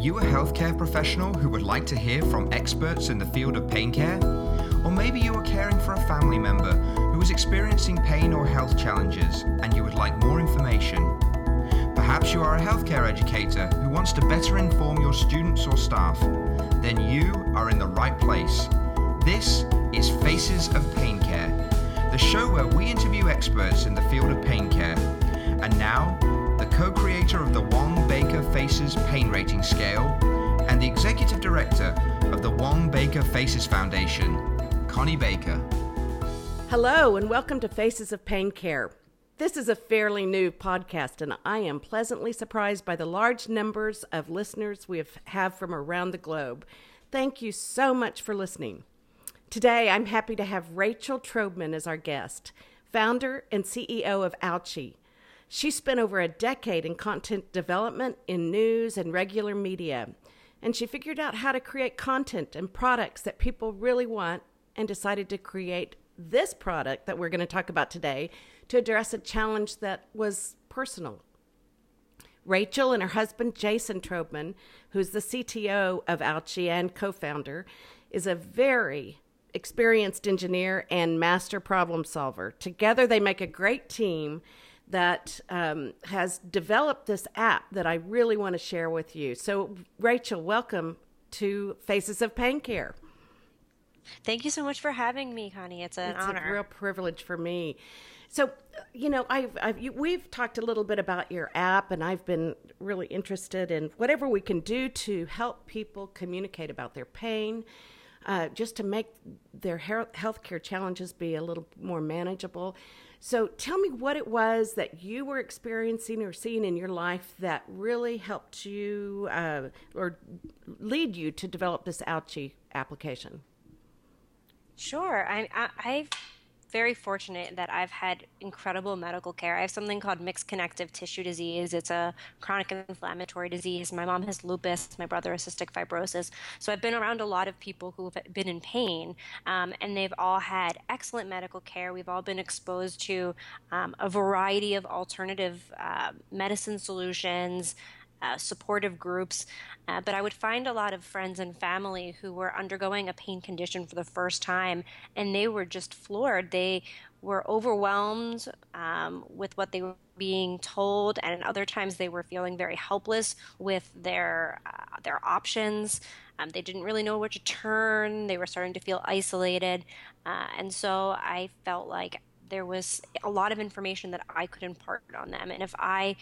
you a healthcare professional who would like to hear from experts in the field of pain care? Or maybe you are caring for a family member who is experiencing pain or health challenges and you would like more information. Perhaps you are a healthcare educator who wants to better inform your students or staff. Then you are in the right place. This is Faces of Pain Care, the show where we interview experts in the field of pain care. And now, co creator of the Wong Baker Faces Pain Rating Scale and the executive director of the Wong Baker Faces Foundation, Connie Baker. Hello, and welcome to Faces of Pain Care. This is a fairly new podcast, and I am pleasantly surprised by the large numbers of listeners we have, from around the globe. Thank you so much for listening. Today, I'm happy to have Rachel Trobman as our guest, founder and CEO of Ouchie. She spent over a decade in content development in news and regular media, and she figured out how to create content and products that people really want and decided to create this product that we're going to talk about today to address a challenge that was personal. Rachel and her husband, Jason Trobman, who's the CTO of Ouchie and co founder, is a very experienced engineer and master problem solver. Together, they make a great team that um, has developed this app that I really want to share with you. So, Rachel, welcome to Faces of Pain Care. Thank you so much for having me, Connie. It's an it's honor. It's a real privilege for me. So, you know, I've, I've you, we've talked a little bit about your app, and I've been really interested in whatever we can do to help people communicate about their pain, uh, just to make their health care challenges be a little more manageable. So, tell me what it was that you were experiencing or seeing in your life that really helped you uh, or lead you to develop this Ouchie application. Sure. I, I, I've very fortunate that I've had incredible medical care. I have something called mixed connective tissue disease. It's a chronic inflammatory disease. My mom has lupus. My brother has cystic fibrosis. So I've been around a lot of people who have been in pain, um, and they've all had excellent medical care. We've all been exposed to um, a variety of alternative uh, medicine solutions uh, supportive groups. Uh, but I would find a lot of friends and family who were undergoing a pain condition for the first time, and they were just floored. They were overwhelmed um, with what they were being told, and other times they were feeling very helpless with their uh, their options. Um, they didn't really know where to turn. They were starting to feel isolated, uh, and so I felt like there was a lot of information that I could impart on them. And if I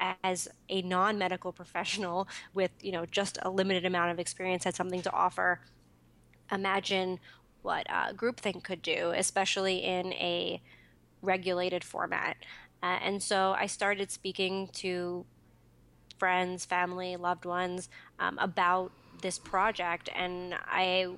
as a non-medical professional with you know just a limited amount of experience had something to offer imagine what uh, groupthink could do especially in a regulated format. Uh, and so i started speaking to friends family loved ones um, about this project and i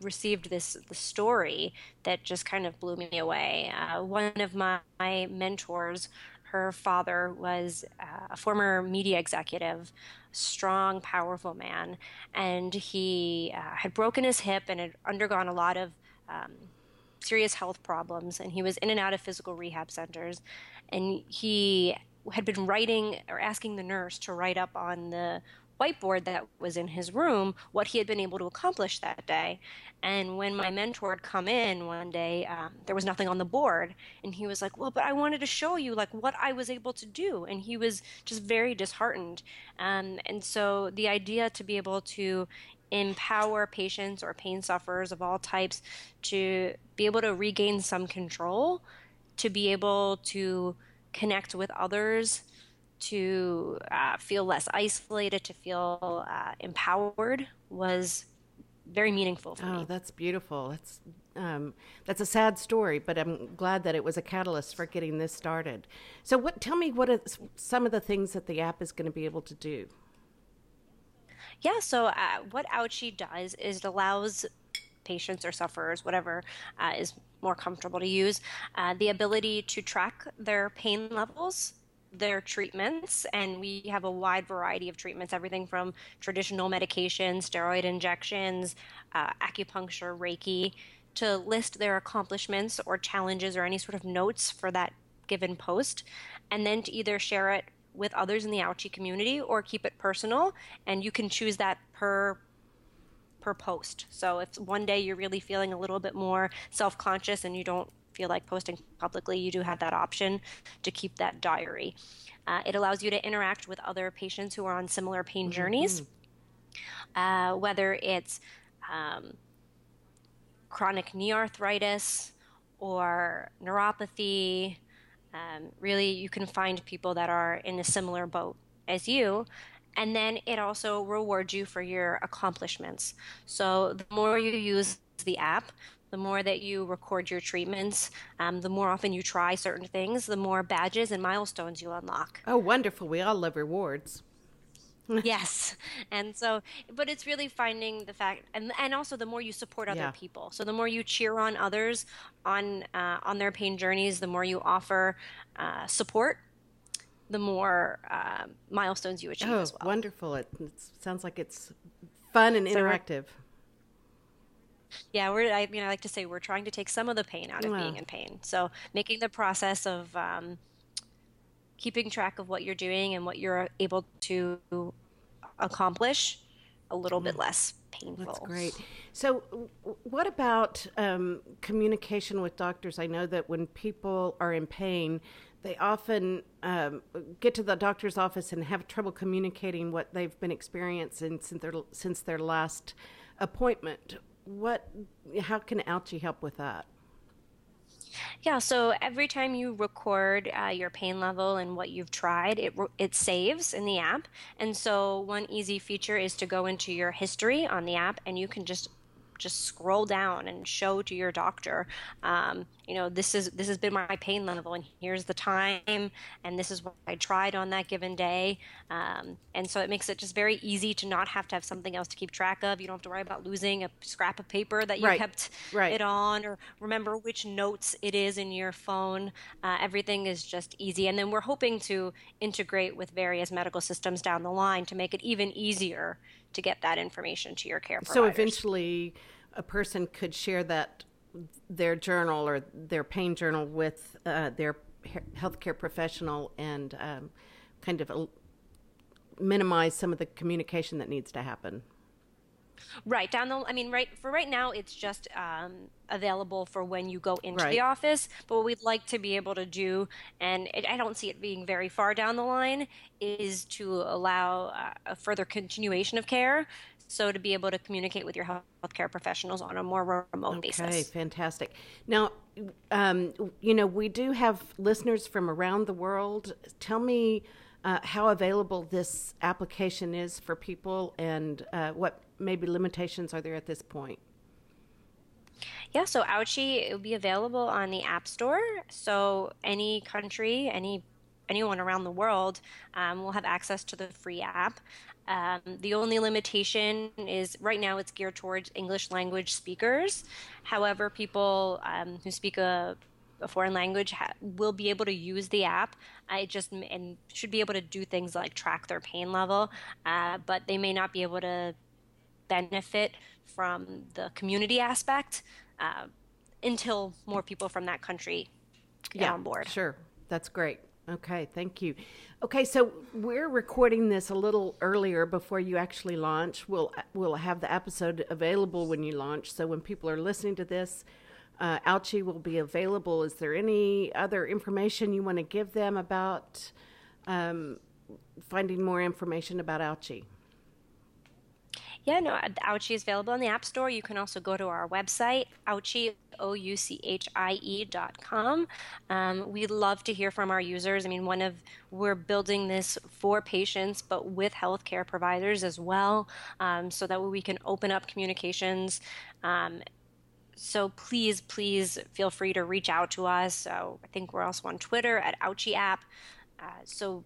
received this the story that just kind of blew me away. Uh, one of my, my mentors her father was uh, a former media executive, strong, powerful man, and he uh, had broken his hip and had undergone a lot of um, serious health problems. And he was in and out of physical rehab centers. And he had been writing or asking the nurse to write up on the whiteboard that was in his room what he had been able to accomplish that day. And when my mentor had come in one day, um, there was nothing on the board, and he was like, "Well, but I wanted to show you like what I was able to do," and he was just very disheartened. Um, and so the idea to be able to empower patients or pain sufferers of all types to be able to regain some control, to be able to connect with others to uh, feel less isolated, to feel uh, empowered was very meaningful for me. oh, me. that's beautiful. That's um, that's a sad story, but I'm glad that it was a catalyst for getting this started. So, what? Tell me what are some of the things that the app is going to be able to do. Yeah. So, uh, what Ouchie does is it allows patients or sufferers, whatever uh, is more comfortable to use, uh, the ability to track their pain levels their treatments, and we have a wide variety of treatments everything from traditional medication, steroid injections, uh, acupuncture, Reiki to list their accomplishments or challenges or any sort of notes for that given post, and then to either share it with others in the Ouchie community or keep it personal. And you can choose that per per post. So if one day you're really feeling a little bit more self conscious and you don't feel like posting publicly, you do have that option to keep that diary. Uh, it allows you to interact with other patients who are on similar pain mm-hmm. journeys, uh, whether it's um, chronic knee arthritis or neuropathy. Um, really, you can find people that are in a similar boat as you. And then it also rewards you for your accomplishments. So the more you use the app, the more that you record your treatments, um, the more often you try certain things, the more badges and milestones you unlock. Oh, wonderful. We all love rewards. yes. And so, but it's really finding the fact, and, and also the more you support other yeah. people. So the more you cheer on others on, uh, on their pain journeys, the more you offer uh, support the more uh, milestones you achieve oh, as well. wonderful. It, it, sounds like it's fun and so interactive. Yeah, we're. I mean, I like to say we're trying to take some of the pain out of wow. being in pain. So making the process of um, keeping track of what you're doing and what you're able to accomplish a little bit mm. less painful. That's great. So, what about um, communication with doctors? I know that when people are in pain, they often um, get to the doctor's office and have trouble communicating what they've been experiencing since their since their last appointment what how can Ouchie help with that? Yeah, so every time you record uh, your pain level and what you've tried, it it saves in the app. And so one easy feature is to go into your history on the app, and you can just just scroll down and show to your doctor um, you know this is this has been my pain level and here's the time and this is what i tried on that given day um, and so it makes it just very easy to not have to have something else to keep track of you don't have to worry about losing a scrap of paper that you right. kept right. it on or remember which notes it is in your phone uh, everything is just easy and then we're hoping to integrate with various medical systems down the line to make it even easier to get that information to your care providers. So eventually, a person could share that their journal or their pain journal with uh, their healthcare professional and um, kind of minimize some of the communication that needs to happen. Right down the. I mean, right for right now, it's just um, available for when you go into right. the office. But what we'd like to be able to do, and it, I don't see it being very far down the line, is to allow uh, a further continuation of care. So to be able to communicate with your healthcare professionals on a more remote okay, basis. Okay, fantastic. Now, um, you know, we do have listeners from around the world. Tell me. Uh, how available this application is for people and uh, what maybe limitations are there at this point? Yeah, so Ouchie it will be available on the App Store. So any country, any anyone around the world um, will have access to the free app. Um, the only limitation is right now it's geared towards English language speakers. However, people um, who speak a, a foreign language ha- will be able to use the app. I just and should be able to do things like track their pain level, uh, but they may not be able to benefit from the community aspect uh, until more people from that country get yeah, on board. Sure, that's great. Okay, thank you. Okay, so we're recording this a little earlier before you actually launch. We'll we'll have the episode available when you launch. So when people are listening to this, uh, Ouchie will be available. Is there any other information you want to give them about um, finding more information about Ouchie? Yeah, no, Ouchie is available in the App Store. You can also go to our website, Ouchie, O-U-C-H-I-E dot com. Um, we love to hear from our users. I mean, one of, we're building this for patients, but with healthcare providers as well, um, so that we can open up communications. Um, so please, please feel free to reach out to us. So I think we're also on Twitter at Ouchie app. Uh, so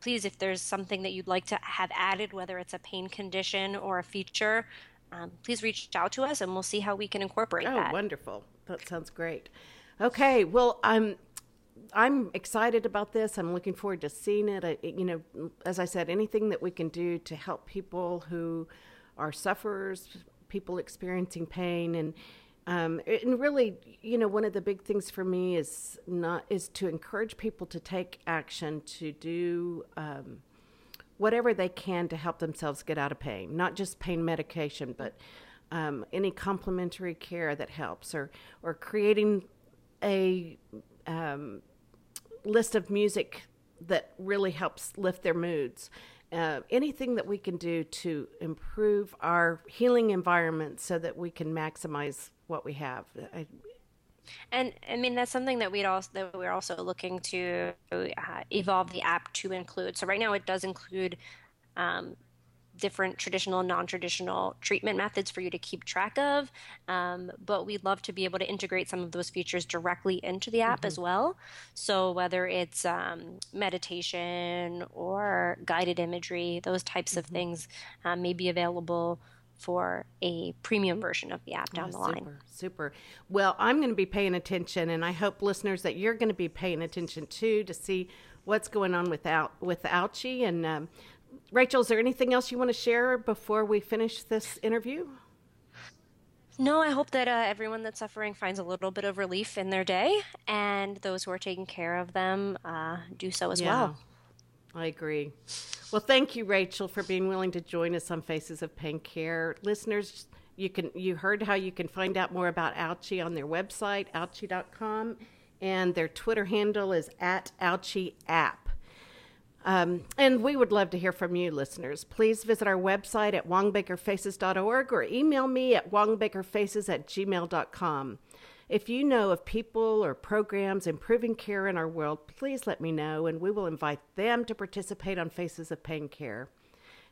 please, if there's something that you'd like to have added, whether it's a pain condition or a feature, um, please reach out to us and we'll see how we can incorporate that. oh, that. wonderful. That sounds great. Okay, well, I'm I'm excited about this. I'm looking forward to seeing it. I, you know, as I said, anything that we can do to help people who are sufferers, people experiencing pain, and Um, and really, you know, one of the big things for me is not is to encourage people to take action to do um, whatever they can to help themselves get out of pain, not just pain medication, but um, any complementary care that helps, or or creating a um, list of music that really helps lift their moods. Uh, anything that we can do to improve our healing environment so that we can maximize what we have. I, and I mean that's something that we'd also that we're also looking to uh, evolve the app to include. So right now it does include um, different traditional non-traditional treatment methods for you to keep track of um, but we'd love to be able to integrate some of those features directly into the app mm-hmm. as well so whether it's um, meditation or guided imagery those types mm-hmm. of things um, may be available for a premium version of the app down oh, the line. Super, super. Well, I'm going to be paying attention, and I hope listeners that you're going to be paying attention too to see what's going on without with Ouchie. And um, Rachel, is there anything else you want to share before we finish this interview? No, I hope that uh, everyone that's suffering finds a little bit of relief in their day, and those who are taking care of them uh, do so as yeah. well. I agree. Well, thank you, Rachel, for being willing to join us on Faces of Pain Care. Listeners, you can you heard how you can find out more about Ouchie on their website, ouchie.com, and their Twitter handle is at Ouchie App. Um, and we would love to hear from you, listeners. Please visit our website at wongbakerfaces.org or email me at wongbakerfaces at gmail.com. If you know of people or programs improving care in our world, please let me know and we will invite them to participate on Faces of Pain Care.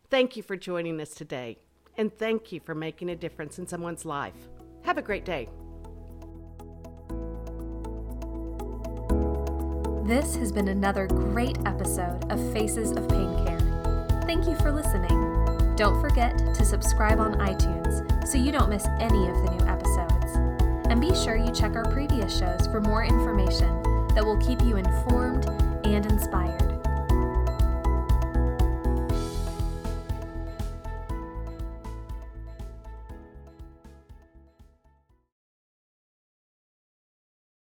Thank you for joining us today, and thank you for making a difference in someone's life. Have a great day. This has been another great episode of Faces of Pain Care. Thank you for listening. Don't forget to subscribe on iTunes so you don't miss any of the new episodes. And be sure you check our previous shows for more information that will keep you informed and inspired.